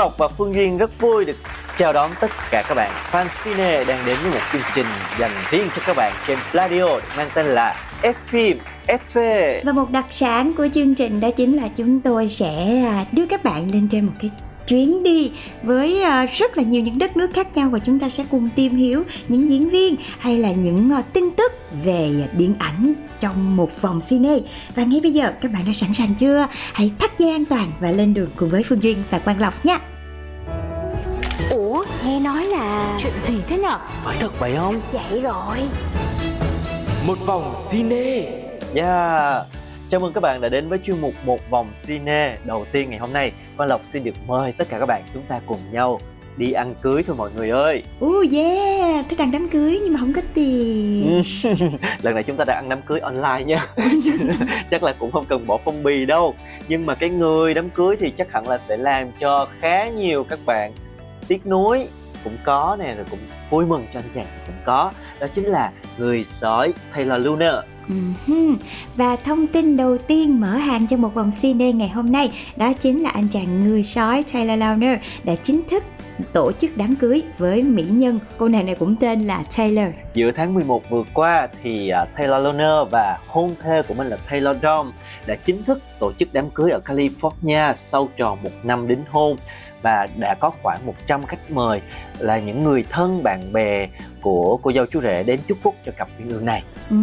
Lộc và Phương Duyên rất vui được chào đón tất cả các bạn fan cine đang đến với một chương trình dành riêng cho các bạn trên Pladio mang tên là F phim FV. Và một đặc sản của chương trình đó chính là chúng tôi sẽ à, đưa các bạn lên trên một cái chuyến đi với à, rất là nhiều những đất nước khác nhau và chúng ta sẽ cùng tìm hiểu những diễn viên hay là những à, tin về điện ảnh trong một vòng cine và ngay bây giờ các bạn đã sẵn sàng chưa hãy thắt dây an toàn và lên đường cùng với phương duyên và quang lộc nhé Ủa, nghe nói là Chuyện gì thế nhở? Phải thật vậy không? vậy rồi một vòng cine Yeah. Chào mừng các bạn đã đến với chuyên mục Một vòng cine đầu tiên ngày hôm nay. Quang Lộc xin được mời tất cả các bạn chúng ta cùng nhau đi ăn cưới thôi mọi người ơi. Oh yeah, thích ăn đám cưới nhưng mà không có tiền Lần này chúng ta đã ăn đám cưới online nha. chắc là cũng không cần bỏ phong bì đâu. Nhưng mà cái người đám cưới thì chắc hẳn là sẽ làm cho khá nhiều các bạn tiếc nuối cũng có nè rồi cũng vui mừng cho anh chàng thì cũng có đó chính là người sói Taylor Lunar Ừm, Và thông tin đầu tiên mở hàng cho một vòng cine ngày hôm nay đó chính là anh chàng người sói Taylor Lautner đã chính thức tổ chức đám cưới với mỹ nhân. Cô nàng này cũng tên là Taylor. Giữa tháng 11 vừa qua thì à, Taylor Lautner và hôn thê của mình là Taylor Dom đã chính thức tổ chức đám cưới ở California sau tròn một năm đính hôn và đã có khoảng 100 khách mời là những người thân bạn bè của cô dâu chú rể đến chúc phúc cho cặp uyên ương này. Ừ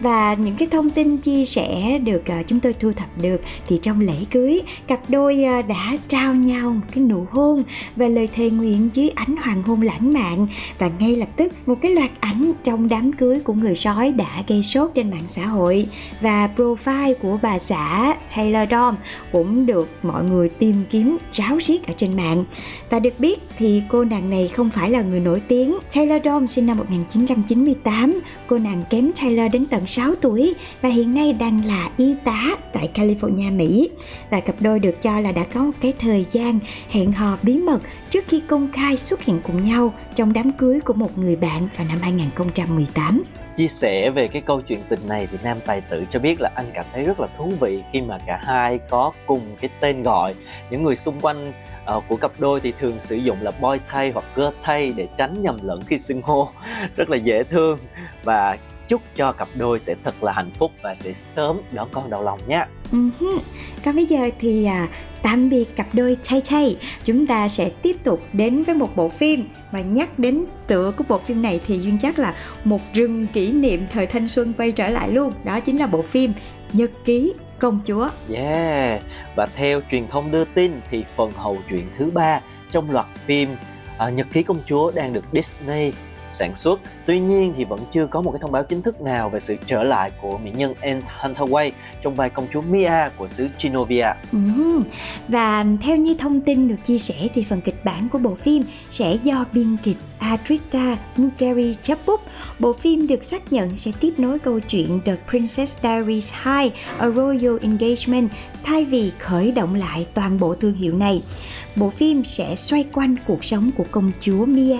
và những cái thông tin chia sẻ được ờ, chúng tôi thu thập được thì trong lễ cưới, cặp đôi ờ, đã trao nhau một cái nụ hôn và lời thề nguyện dưới ánh hoàng hôn lãng mạn. Và ngay lập tức, một cái loạt ảnh trong đám cưới của người sói đã gây sốt trên mạng xã hội. Và profile của bà xã Taylor Dom cũng được mọi người tìm kiếm ráo riết ở trên mạng và được biết thì cô nàng này không phải là người nổi tiếng Taylor Dom sinh năm 1998 cô nàng kém Taylor đến tận 6 tuổi và hiện nay đang là y tá tại California, Mỹ. Và cặp đôi được cho là đã có một cái thời gian hẹn hò bí mật trước khi công khai xuất hiện cùng nhau trong đám cưới của một người bạn vào năm 2018. Chia sẻ về cái câu chuyện tình này thì nam tài tử cho biết là anh cảm thấy rất là thú vị khi mà cả hai có cùng cái tên gọi. Những người xung quanh uh, của cặp đôi thì thường sử dụng là boy Tay hoặc girl Tay để tránh nhầm lẫn khi xưng hô. Rất là dễ thương và chúc cho cặp đôi sẽ thật là hạnh phúc và sẽ sớm đón con đầu lòng nhé. Uh-huh. Còn bây giờ thì à, tạm biệt cặp đôi Tay Tay Chúng ta sẽ tiếp tục đến với một bộ phim Và nhắc đến tựa của bộ phim này thì Duyên chắc là một rừng kỷ niệm thời thanh xuân quay trở lại luôn Đó chính là bộ phim Nhật ký công chúa Yeah, và theo truyền thông đưa tin thì phần hậu truyện thứ ba trong loạt phim à, Nhật ký công chúa đang được Disney sản xuất. Tuy nhiên thì vẫn chưa có một cái thông báo chính thức nào về sự trở lại của mỹ nhân Anne Hathaway trong vai công chúa Mia của xứ Genovia. Ừ. Và theo như thông tin được chia sẻ thì phần kịch bản của bộ phim sẽ do biên kịch Adrita Nugeri chấp bút. Bộ phim được xác nhận sẽ tiếp nối câu chuyện The Princess Diaries 2 A Royal Engagement, thay vì khởi động lại toàn bộ thương hiệu này. Bộ phim sẽ xoay quanh cuộc sống của công chúa Mia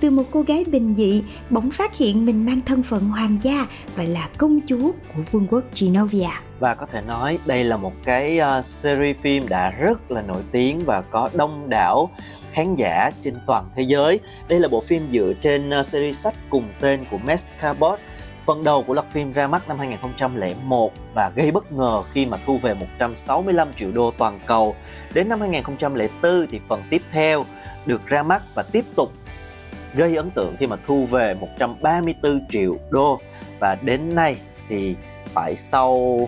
từ một cô gái bình dị bỗng phát hiện mình mang thân phận hoàng gia và là công chúa của vương quốc Genovia. Và có thể nói đây là một cái uh, series phim đã rất là nổi tiếng và có đông đảo khán giả trên toàn thế giới. Đây là bộ phim dựa trên uh, series sách cùng tên của Max Cabot. Phần đầu của loạt phim ra mắt năm 2001 và gây bất ngờ khi mà thu về 165 triệu đô toàn cầu. Đến năm 2004 thì phần tiếp theo được ra mắt và tiếp tục gây ấn tượng khi mà thu về 134 triệu đô và đến nay thì phải sau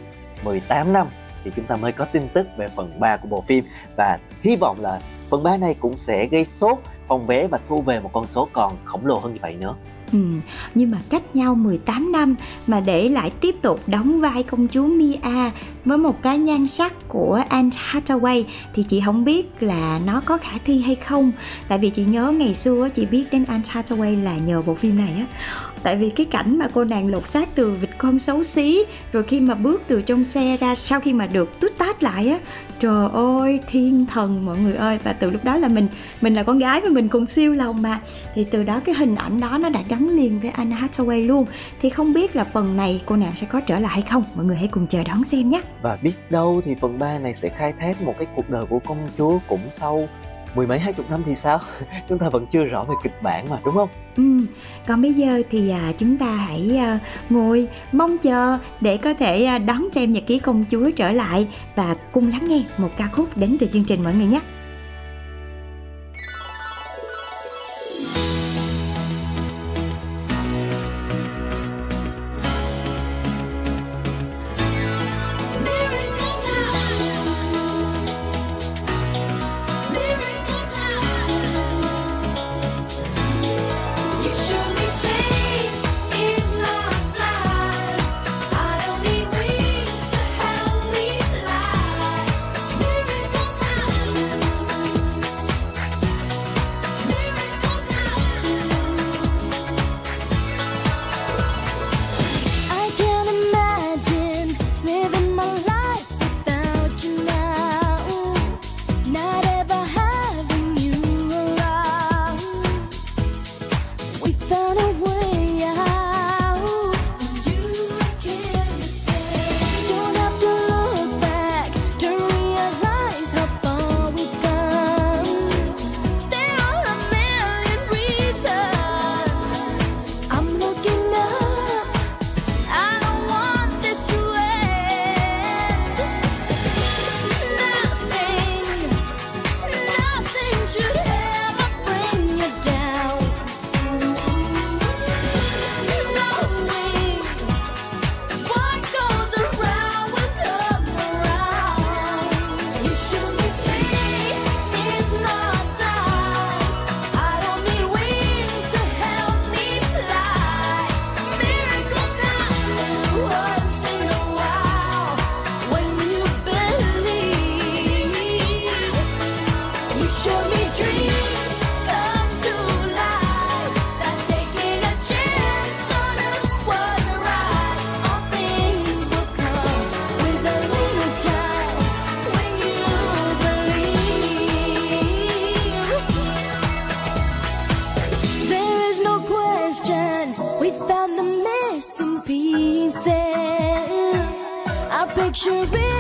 18 năm thì chúng ta mới có tin tức về phần 3 của bộ phim và hy vọng là phần 3 này cũng sẽ gây sốt, phòng vé và thu về một con số còn khổng lồ hơn như vậy nữa. Ừ, nhưng mà cách nhau 18 năm mà để lại tiếp tục đóng vai công chúa Mia với một cái nhan sắc của Anne Hathaway thì chị không biết là nó có khả thi hay không. Tại vì chị nhớ ngày xưa chị biết đến Anne Hathaway là nhờ bộ phim này á tại vì cái cảnh mà cô nàng lột xác từ vịt con xấu xí, rồi khi mà bước từ trong xe ra sau khi mà được tút tát lại á, trời ơi, thiên thần mọi người ơi. Và từ lúc đó là mình mình là con gái và mình cùng siêu lòng mà. Thì từ đó cái hình ảnh đó nó đã gắn liền với Anna Hathaway luôn. Thì không biết là phần này cô nàng sẽ có trở lại hay không? Mọi người hãy cùng chờ đón xem nhé. Và biết đâu thì phần 3 này sẽ khai thác một cái cuộc đời của công chúa cũng sâu mười mấy hai chục năm thì sao chúng ta vẫn chưa rõ về kịch bản mà đúng không Ừ, còn bây giờ thì à, chúng ta hãy à, ngồi mong chờ để có thể à, đón xem nhật ký công chúa trở lại và cùng lắng nghe một ca khúc đến từ chương trình mọi người nhé. Picture is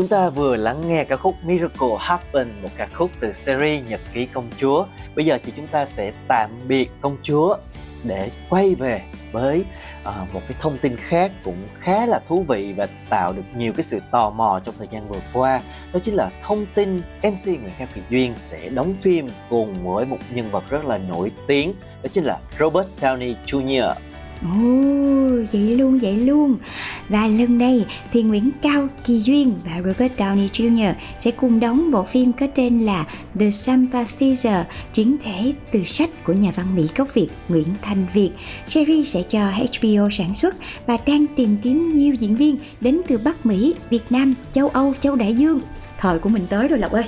Chúng ta vừa lắng nghe ca khúc Miracle Happen, một ca khúc từ series Nhật ký công chúa. Bây giờ thì chúng ta sẽ tạm biệt công chúa để quay về với uh, một cái thông tin khác cũng khá là thú vị và tạo được nhiều cái sự tò mò trong thời gian vừa qua đó chính là thông tin MC Nguyễn Cao Kỳ Duyên sẽ đóng phim cùng với một nhân vật rất là nổi tiếng đó chính là Robert Downey Jr. Ồ, vậy luôn, vậy luôn. Và lần này thì Nguyễn Cao Kỳ Duyên và Robert Downey Jr. sẽ cùng đóng bộ phim có tên là The Sympathizer, chuyển thể từ sách của nhà văn Mỹ gốc Việt Nguyễn Thanh Việt. Series sẽ cho HBO sản xuất và đang tìm kiếm nhiều diễn viên đến từ Bắc Mỹ, Việt Nam, châu Âu, châu Đại Dương. Thời của mình tới rồi Lộc ơi.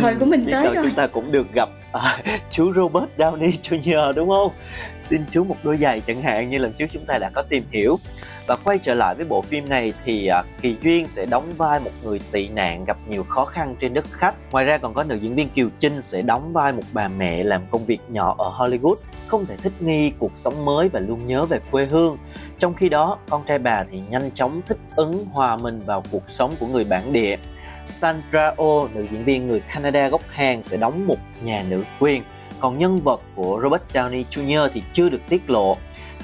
Thời của mình tới rồi. chúng ta cũng được gặp à, chú Robert Downey Jr. đúng không? Xin chú một đôi giày chẳng hạn như lần trước chúng ta đã có tìm hiểu. Và quay trở lại với bộ phim này thì à, Kỳ Duyên sẽ đóng vai một người tị nạn gặp nhiều khó khăn trên đất khách. Ngoài ra còn có nữ diễn viên Kiều Trinh sẽ đóng vai một bà mẹ làm công việc nhỏ ở Hollywood không thể thích nghi cuộc sống mới và luôn nhớ về quê hương. Trong khi đó, con trai bà thì nhanh chóng thích ứng hòa mình vào cuộc sống của người bản địa. Sandra Oh, nữ diễn viên người Canada gốc Hàn sẽ đóng một nhà nữ quyền. Còn nhân vật của Robert Downey Jr. thì chưa được tiết lộ.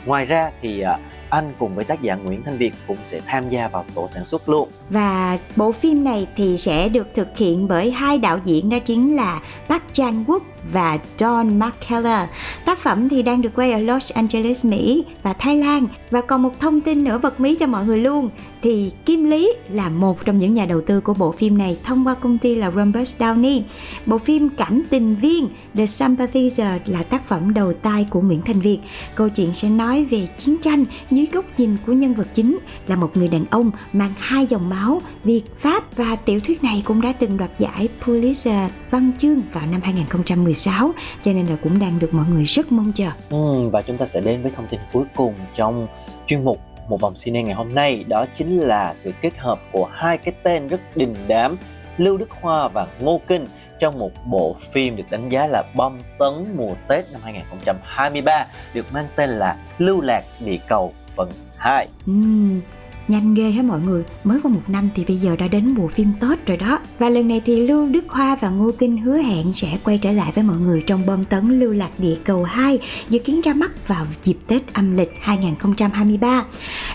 Ngoài ra thì à, anh cùng với tác giả Nguyễn Thanh Việt cũng sẽ tham gia vào tổ sản xuất luôn. Và bộ phim này thì sẽ được thực hiện bởi hai đạo diễn đó chính là Park Chan Wook và Don McKellar. Tác phẩm thì đang được quay ở Los Angeles, Mỹ và Thái Lan. Và còn một thông tin nữa bật mí cho mọi người luôn thì Kim Lý là một trong những nhà đầu tư của bộ phim này thông qua công ty là Rumbus Downey. Bộ phim Cảm tình viên The Sympathizer là tác phẩm đầu tay của Nguyễn Thành Việt. Câu chuyện sẽ nói về chiến tranh dưới góc nhìn của nhân vật chính là một người đàn ông mang hai dòng máu Việt Pháp và tiểu thuyết này cũng đã từng đoạt giải Pulitzer văn chương vào năm 2016 cho nên là cũng đang được mọi người rất mong chờ. Ừ, và chúng ta sẽ đến với thông tin cuối cùng trong chuyên mục một vòng cine ngày hôm nay đó chính là sự kết hợp của hai cái tên rất đình đám Lưu Đức Hoa và Ngô Kinh trong một bộ phim được đánh giá là bom tấn mùa Tết năm 2023 được mang tên là Lưu Lạc Địa Cầu phần 2. Ừm, nhanh ghê hết mọi người? Mới qua một năm thì bây giờ đã đến mùa phim Tết rồi đó. Và lần này thì Lưu Đức Hoa và Ngô Kinh hứa hẹn sẽ quay trở lại với mọi người trong bom tấn Lưu Lạc Địa Cầu 2 dự kiến ra mắt vào dịp Tết âm lịch 2023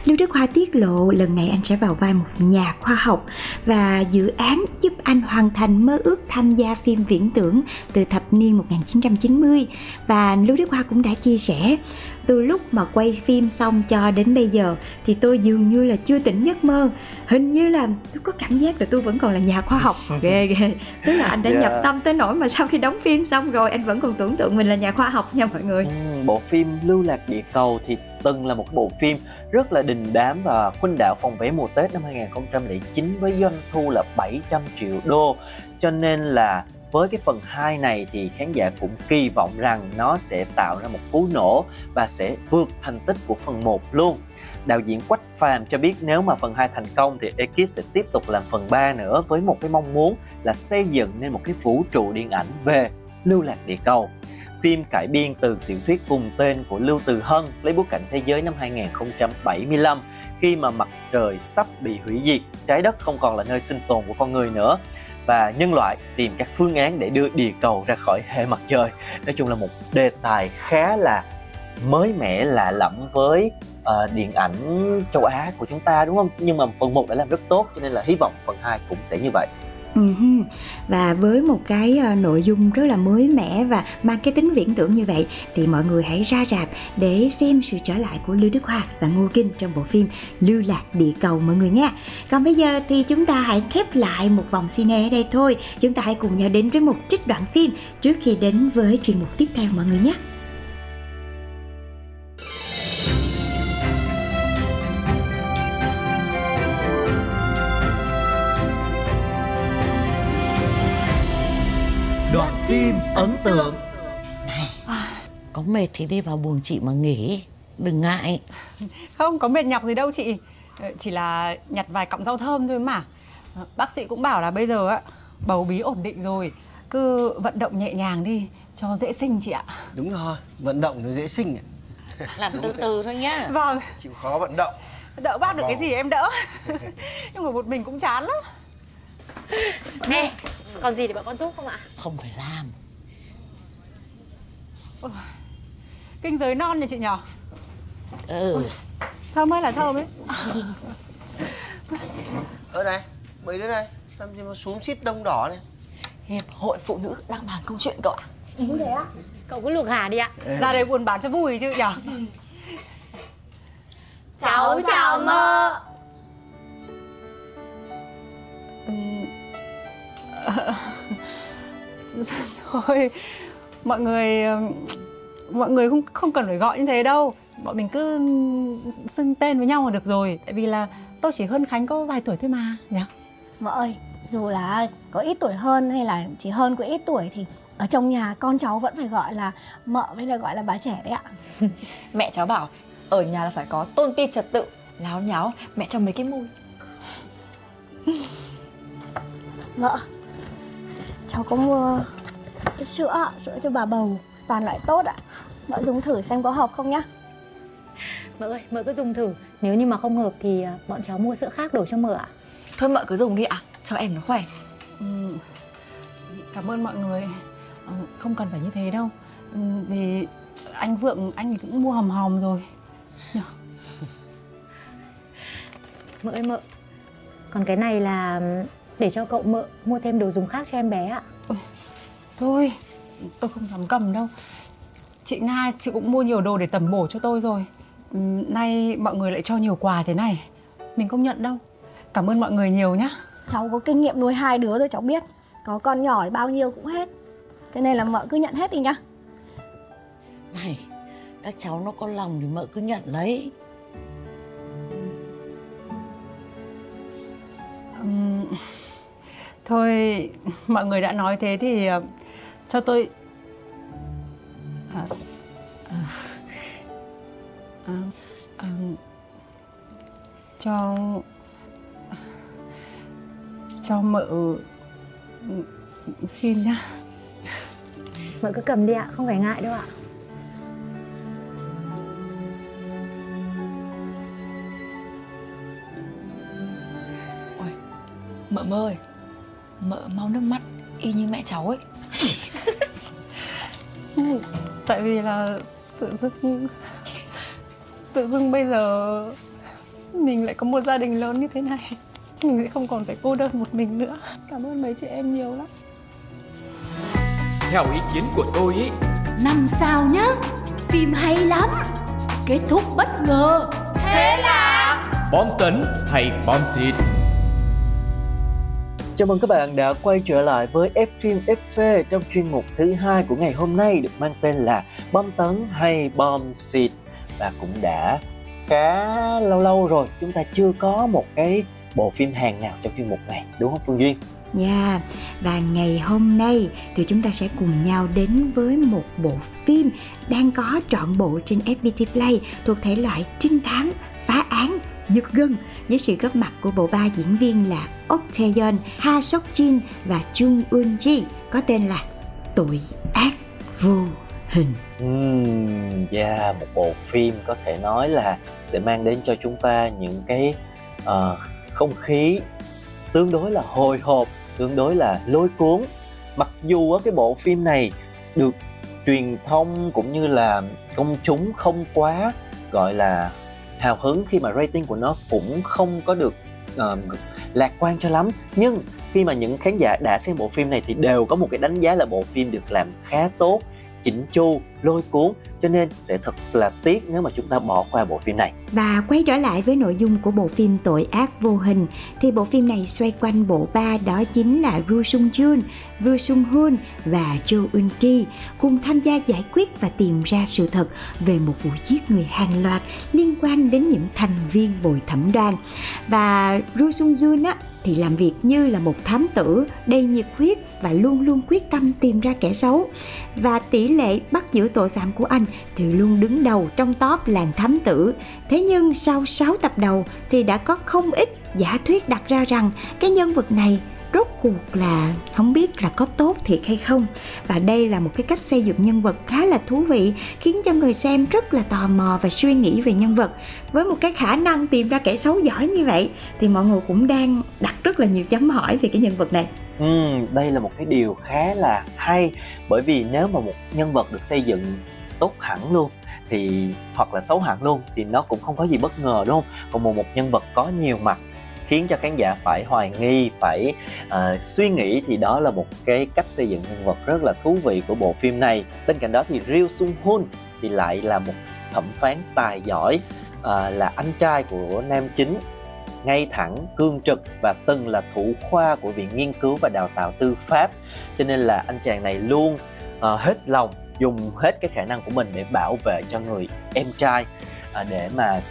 Lưu Đức Hoa tiết lộ lần này anh sẽ vào vai một nhà khoa học và dự án giúp anh hoàn thành mơ ước tham gia phim viễn tưởng từ thập niên 1990 và Lưu Đức Hoa cũng đã chia sẻ từ lúc mà quay phim xong cho đến bây giờ thì tôi dường như là chưa tỉnh giấc mơ. Hình như là tôi có cảm giác là tôi vẫn còn là nhà khoa học. Ghê ghê. Tức là anh đã Yeah. nhập tâm tới nỗi mà sau khi đóng phim xong rồi anh vẫn còn tưởng tượng mình là nhà khoa học nha mọi người. Ừ, bộ phim Lưu Lạc Địa Cầu thì từng là một bộ phim rất là đình đám và khuynh đảo phòng vé mùa Tết năm 2009 với doanh thu là 700 triệu đô. Cho nên là với cái phần 2 này thì khán giả cũng kỳ vọng rằng nó sẽ tạo ra một cú nổ và sẽ vượt thành tích của phần 1 luôn. Đạo diễn Quách Phàm cho biết nếu mà phần 2 thành công thì ekip sẽ tiếp tục làm phần 3 nữa với một cái mong muốn là xây dựng nên một cái vũ trụ điện ảnh về lưu lạc địa cầu. Phim cải biên từ tiểu thuyết cùng tên của Lưu Từ Hân lấy bối cảnh thế giới năm 2075 khi mà mặt trời sắp bị hủy diệt, trái đất không còn là nơi sinh tồn của con người nữa và nhân loại tìm các phương án để đưa địa cầu ra khỏi hệ mặt trời. Nói chung là một đề tài khá là mới mẻ lạ lẫm với uh, điện ảnh châu Á của chúng ta đúng không? Nhưng mà phần 1 đã làm rất tốt cho nên là hy vọng phần 2 cũng sẽ như vậy. Ừ và với một cái ờ, nội dung rất là mới mẻ và mang cái tính viễn tưởng như vậy thì mọi người hãy ra rạp để xem sự trở lại của Lưu Đức Hoa và Ngô Kinh trong bộ phim Lưu Lạc Địa Cầu mọi người nha. Còn bây giờ thì chúng ta hãy khép lại một vòng cine ở đây thôi. Chúng ta hãy cùng nhau đến với một trích đoạn phim trước khi đến với chuyên mục tiếp theo mọi người nhé. Đoạn phim ấn tượng. Có mệt thì đi vào buồng chị mà nghỉ. Đừng ngại. Không có mệt nhọc gì đâu chị. Ờ, Chỉ là nhặt vài cọng rau thơm thôi mà. Ờ, Bác sĩ cũng bảo là bây giờ á Bầu bí ổn định rồi. Cứ vận động nhẹ nhàng đi Cho dễ sinh chị ạ. Đúng rồi, vận động nó dễ sinh ạ. Làm từ từ thôi nhá. Vâng, Chịu khó vận động. đỡ bác được cái gì em đỡ? Nhưng mà một mình cũng chán lắm. Mẹ, còn gì để bọn con giúp không ạ? Không phải làm. Kinh giới non nhà chị nhỏ. Ừ. Thơm ơi là thơm ấy. Ở đây, mấy đứa này Làm gì mà xuống xít đông đỏ này? Hiệp hội phụ nữ đang bàn câu chuyện cậu ạ. Chính thế ạ. Cậu cứ luộc hà đi ạ. Ra đây buồn bán cho vui chứ nhở? Cháu chào mơ Thôi Mọi người Mọi người không không cần phải gọi như thế đâu. Bọn mình cứ xưng tên với nhau là được rồi. Tại vì là tôi chỉ hơn Khánh có vài tuổi thôi mà nhỉ? Vợ ơi, dù là có ít tuổi hơn hay là chỉ hơn có ít tuổi thì ở trong nhà con cháu vẫn phải gọi là mợ với là gọi là bà trẻ đấy ạ. Mẹ cháu bảo ở nhà là phải có tôn ti trật tự Láo nháo mẹ cho mấy cái mùi Vợ, cháu có mua cái sữa ạ, sữa cho bà bầu, toàn loại tốt ạ. Vợ dùng thử xem có hợp không nhá. Mợ ơi, mợ cứ dùng thử. Nếu như mà không hợp thì à, bọn cháu mua sữa khác đổi cho mợ ạ. Thôi mợ cứ dùng đi ạ. Cho em nó khỏe. Ừ. Cảm ơn mọi người. Ờ, Không cần phải như thế đâu. Ừ, Vì anh Vượng anh cũng mua hòm hòm rồi. Mợ ơi mợ. Còn cái này là để cho cậu mợ mua thêm đồ dùng khác cho em bé ạ. Thôi tôi không dám cầm đâu. Chị Nga chị cũng mua nhiều đồ để tẩm bổ cho tôi rồi. Ừ, Nay mọi người lại cho nhiều quà thế này. Mình không nhận đâu. Cảm ơn mọi người nhiều nhá. Cháu có kinh nghiệm nuôi hai đứa rồi cháu biết. Có con nhỏ thì bao nhiêu cũng hết. Thế nên là mợ cứ nhận hết đi nhá. Này Các cháu nó có lòng thì mợ cứ nhận lấy Thôi mọi người đã nói thế thì ờ, cho tôi à, à, à, à, cho cho mợ xin nhá. Mợ cứ cầm đi ạ, không phải ngại đâu ạ. Ôi, mợ mơ ơi Mợ mau nước mắt y như mẹ cháu ấy. Tại vì là tự dưng tự dưng bây giờ mình lại có một gia đình lớn như thế này mình sẽ không còn phải cô đơn một mình nữa. Cảm ơn mấy chị em nhiều lắm. Theo ý kiến của tôi ý Năm sao nhá Phim hay lắm. Kết thúc bất ngờ. Thế là Bom tấn hay bom xịt Chào mừng các bạn đã quay trở lại với F phim FV trong chuyên mục thứ hai của ngày hôm nay được mang tên là Bom tấn hay bom xịt và cũng đã khá lâu lâu rồi chúng ta chưa có một cái bộ phim Hàn nào trong chuyên mục này đúng không Phương Duyên? Dạ, và ngày hôm nay thì chúng ta sẽ cùng nhau đến với một bộ phim đang có trọn bộ trên FPT Play thuộc thể loại trinh thám, giật gân với sự góp mặt của bộ ba diễn viên là Ok Taeyeon, Ha Sok Jin và Jung Eun Ji có tên là Tội ác vô hình. Ừm, yeah, một bộ phim có thể nói là sẽ mang đến cho chúng ta những cái uh, không khí tương đối là hồi hộp, tương đối là lôi cuốn. Mặc dù ở cái bộ phim này được truyền thông cũng như là công chúng không quá gọi là hào hứng khi mà rating của nó cũng không có được uh, lạc quan cho lắm. Nhưng khi mà những khán giả đã xem bộ phim này thì đều có một cái đánh giá là bộ phim được làm khá tốt chỉnh chu lôi cuốn cho nên sẽ thật là tiếc nếu mà chúng ta bỏ qua bộ phim này Và quay trở lại với nội dung của bộ phim Tội ác vô hình thì bộ phim này xoay quanh bộ ba đó chính là Ru Sung Jun, Ru Sung Hoon và Jo Eun Ki cùng tham gia giải quyết và tìm ra sự thật về một vụ giết người hàng loạt liên quan đến những thành viên bồi thẩm đoàn. Và Ru Sung Jun á thì làm việc như là một thám tử, đầy nhiệt huyết và luôn luôn quyết tâm tìm ra kẻ xấu. Và tỷ lệ bắt giữ tội phạm của anh thì luôn đứng đầu trong top làng thám tử. Thế nhưng sau 6 tập đầu thì đã có không ít giả thuyết đặt ra rằng cái nhân vật này rốt cuộc là không biết là có tốt thiệt hay không. Và đây là một cái cách xây dựng nhân vật khá là thú vị khiến cho người xem rất là tò mò và suy nghĩ về nhân vật. Với một cái khả năng tìm ra kẻ xấu giỏi như vậy thì mọi người cũng đang đặt rất là nhiều chấm hỏi về cái nhân vật này. Ừ, đây là một cái điều khá là hay bởi vì nếu mà một nhân vật được xây dựng tốt hẳn luôn thì hoặc là xấu hẳn luôn thì nó cũng không có gì bất ngờ đúng không? Còn một một nhân vật có nhiều mặt khiến cho khán giả phải hoài nghi, phải uh, suy nghĩ thì đó là một cái cách xây dựng nhân vật rất là thú vị của bộ phim này. Bên cạnh đó thì Ryu Sung Hoon thì lại là một thẩm phán tài giỏi, uh, là anh trai của nam chính ngay thẳng, cương trực và từng là thủ khoa của Viện Nghiên cứu và Đào tạo Tư pháp. Cho nên là anh chàng này luôn uh, hết lòng dùng hết cái khả năng của mình để bảo vệ cho người em trai uh, để mà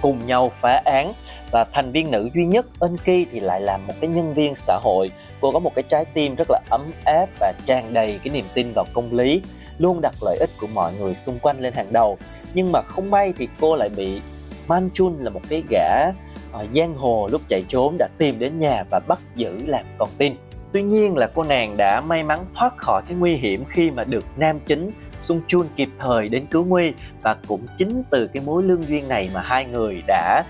cùng nhau phá án. Và thành viên nữ duy nhất Ân thì lại là một cái nhân viên xã hội. Cô có một cái trái tim rất là ấm áp và tràn đầy cái niềm tin vào công lý, luôn đặt lợi ích của mọi người xung quanh lên hàng đầu. Nhưng mà không may thì cô lại bị Manchun là một cái gã ờ, giang hồ lúc chạy trốn đã tìm đến nhà và bắt giữ làm con tin. Tuy nhiên là cô nàng đã may mắn thoát khỏi cái nguy hiểm khi mà được nam chính Sung Chun kịp thời đến cứu nguy và cũng chính từ cái mối lương duyên này mà hai người đã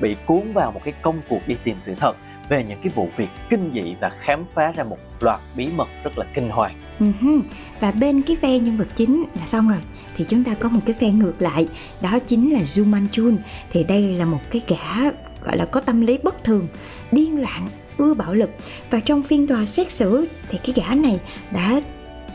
bị cuốn vào một cái công cuộc đi tìm sự thật về những cái vụ việc kinh dị và khám phá ra một loạt bí mật rất là kinh hoàng. Uh-huh. Và bên cái phe nhân vật chính là xong rồi thì chúng ta có một cái phe ngược lại đó chính là Ju Chun thì đây là một cái gã, gọi là, có tâm lý bất thường, điên loạn, ưa bạo lực và trong phiên tòa xét xử, thì cái gã này đã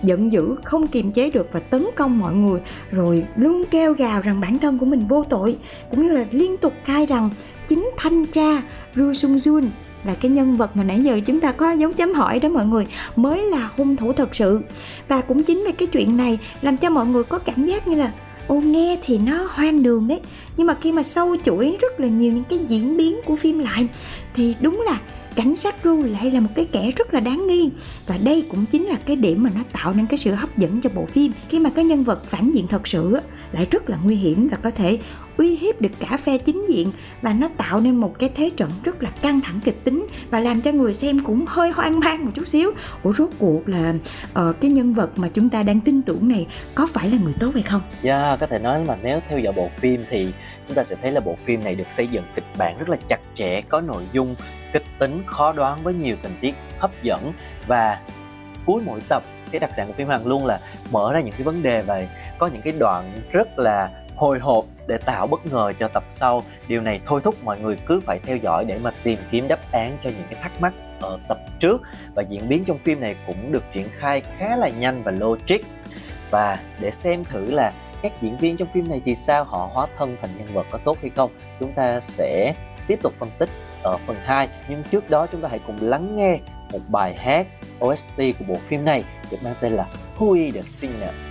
giận dữ, không kiềm chế được và tấn công mọi người, rồi luôn kêu gào rằng bản thân của mình vô tội, cũng như là liên tục khai rằng chính thanh tra Ru Sung Jun là cái nhân vật mà nãy giờ chúng ta có dấu chấm hỏi đó mọi người, mới là hung thủ thật sự. Và cũng chính vì cái chuyện này làm cho mọi người có cảm giác như là, ô, nghe thì nó hoang đường đấy. Nhưng mà khi mà sâu chuỗi rất là nhiều những cái diễn biến của phim lại, thì đúng là cảnh sát Ru lại là một cái kẻ rất là đáng nghi. Và đây cũng chính là cái điểm mà nó tạo nên cái sự hấp dẫn cho bộ phim khi mà cái nhân vật phản diện thật sự lại rất là nguy hiểm và có thể uy hiếp được cả phe chính diện và nó tạo nên một cái thế trận rất là căng thẳng kịch tính và làm cho người xem cũng hơi hoang mang một chút xíu. Ủa rốt cuộc là uh, cái nhân vật mà chúng ta đang tin tưởng này có phải là người tốt hay không? Yeah, có thể nói mà nếu theo dõi bộ phim thì chúng ta sẽ thấy là bộ phim này được xây dựng kịch bản rất là chặt chẽ, có nội dung kịch tính khó đoán với nhiều tình tiết hấp dẫn và cuối mỗi tập cái đặc sản của phim Hàn luôn là mở ra những cái vấn đề và có những cái đoạn rất là hồi hộp để tạo bất ngờ cho tập sau. Điều này thôi thúc mọi người cứ phải theo dõi để mà tìm kiếm đáp án cho những cái thắc mắc ở tập trước và diễn biến trong phim này cũng được triển khai khá là nhanh và logic. Và để xem thử là các diễn viên trong phim này thì sao họ hóa thân thành nhân vật có tốt hay không, chúng ta sẽ tiếp tục phân tích ở phần 2 nhưng trước đó chúng ta hãy cùng lắng nghe một bài hát OST của bộ phim này được mang tên là Who is the Singer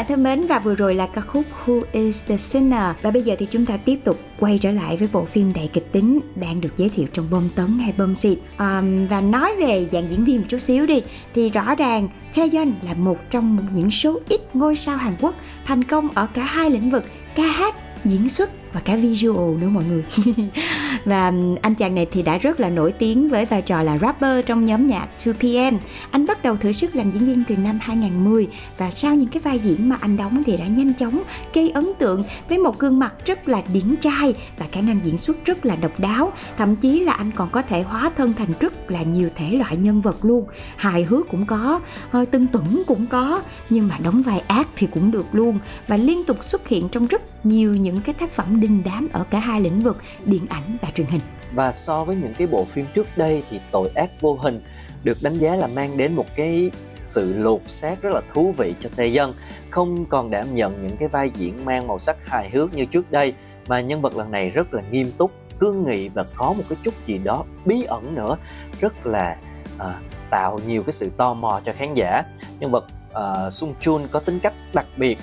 bạn thân mến và vừa rồi là ca khúc Who is the Sinner. Và bây giờ thì chúng ta tiếp tục quay trở lại với bộ phim đầy kịch tính đang được giới thiệu trong bom tấn hay bom xịt. Um, và nói về dạng diễn viên một chút xíu đi thì rõ ràng Taeyeon là một trong những số ít ngôi sao Hàn Quốc thành công ở cả hai lĩnh vực ca hát diễn xuất và cả visual nữa mọi người. Và anh chàng này thì đã rất là nổi tiếng với vai trò là rapper trong nhóm nhạc 2PM anh bắt đầu thử sức làm diễn viên từ năm 2010 và sau những cái vai diễn mà anh đóng thì đã nhanh chóng gây ấn tượng với một gương mặt rất là điển trai và khả năng diễn xuất rất là độc đáo. Thậm chí là anh còn có thể hóa thân thành rất là nhiều thể loại nhân vật luôn. Hài hước cũng có hơi tưng tửng cũng có, nhưng mà đóng vai ác thì cũng được luôn và liên tục xuất hiện trong rất nhiều những cái tác phẩm đình đám ở cả hai lĩnh vực điện ảnh và truyền hình. Và so với những cái bộ phim trước đây thì tội ác vô hình được đánh giá là mang đến một cái sự lột xác rất là thú vị cho Tề Dân không còn đảm nhận những cái vai diễn mang màu sắc hài hước như trước đây mà nhân vật lần này rất là nghiêm túc cương nghị và có một cái chút gì đó bí ẩn nữa rất là à, tạo nhiều cái sự tò mò cho khán giả. Nhân vật à, Sung Chun có tính cách đặc biệt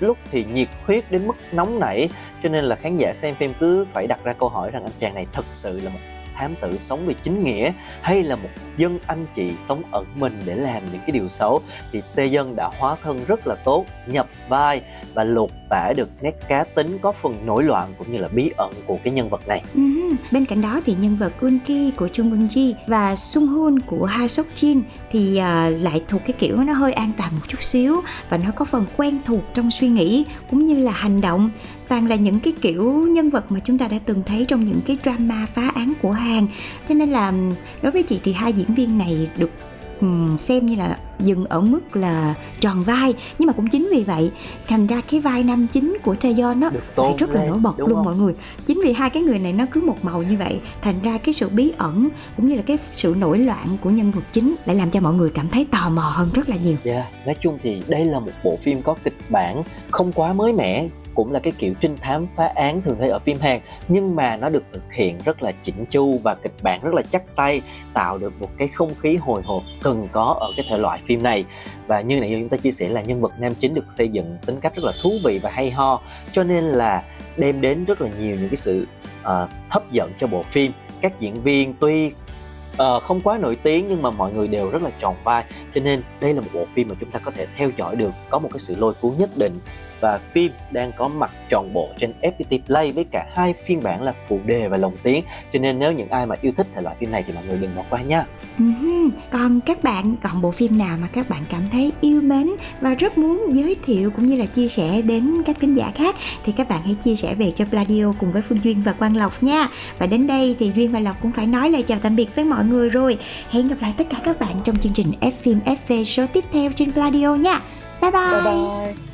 lúc thì nhiệt huyết đến mức nóng nảy, cho nên là khán giả xem phim cứ phải đặt ra câu hỏi rằng anh chàng này thật sự là một thám tử sống vì chính nghĩa hay là một dân anh chị sống ẩn mình để làm những cái điều xấu, thì Tê Dân đã hóa thân rất là tốt, nhập vai và lột tả được nét cá tính có phần nổi loạn cũng như là bí ẩn của cái nhân vật này Uh-huh. Bên cạnh đó thì nhân vật Eun Ki của Chung Eun Ji và Sung Hoon của Ha Sok Jin thì à, lại thuộc cái kiểu nó hơi an toàn một chút xíu và nó có phần quen thuộc trong suy nghĩ cũng như là hành động toàn là những cái kiểu nhân vật mà chúng ta đã từng thấy trong những cái drama phá án của Hàn. Cho nên là đối với chị thì hai diễn viên này được xem như là dừng ở mức là tròn vai nhưng mà cũng chính vì vậy thành ra cái vai nam chính của Taeyeon nó lại rất là lên, nổi bật luôn không? mọi người chính vì hai cái người này nó cứ một màu như vậy thành ra cái sự bí ẩn cũng như là cái sự nổi loạn của nhân vật chính lại làm cho mọi người cảm thấy tò mò hơn rất là nhiều Yeah, nói chung thì đây là một bộ phim có kịch bản không quá mới mẻ, cũng là cái kiểu trinh thám phá án thường thấy ở phim Hàn, nhưng mà nó được thực hiện rất là chỉnh chu và kịch bản rất là chắc tay, tạo được một cái không khí hồi hộp cần có ở cái thể loại phim này. Và như nãy giờ chúng ta chia sẻ là nhân vật nam chính được xây dựng tính cách rất là thú vị và hay ho, cho nên là đem đến rất là nhiều những cái sự uh, hấp dẫn cho bộ phim. Các diễn viên tuy uh, không quá nổi tiếng nhưng mà mọi người đều rất là tròn vai cho nên đây là một bộ phim mà chúng ta có thể theo dõi được có một cái sự lôi cuốn nhất định và phim đang có mặt trọn bộ trên FPT Play với cả hai phiên bản là phụ đề và lồng tiếng. Cho nên nếu những ai mà yêu thích thể loại phim này thì mọi người đừng bỏ qua nha. Ừm, còn các bạn còn bộ phim nào mà các bạn cảm thấy yêu mến và rất muốn giới thiệu cũng như là chia sẻ đến các thính giả khác thì các bạn hãy chia sẻ về cho Pladio cùng với Phương Duyên và Quang Lộc nha. Và đến đây thì Duyên và Lộc cũng phải nói lời chào tạm biệt với mọi người rồi. Hẹn gặp lại tất cả các bạn trong chương trình F phim FV số tiếp theo trên Pladio nha. Bye bye, bye, bye.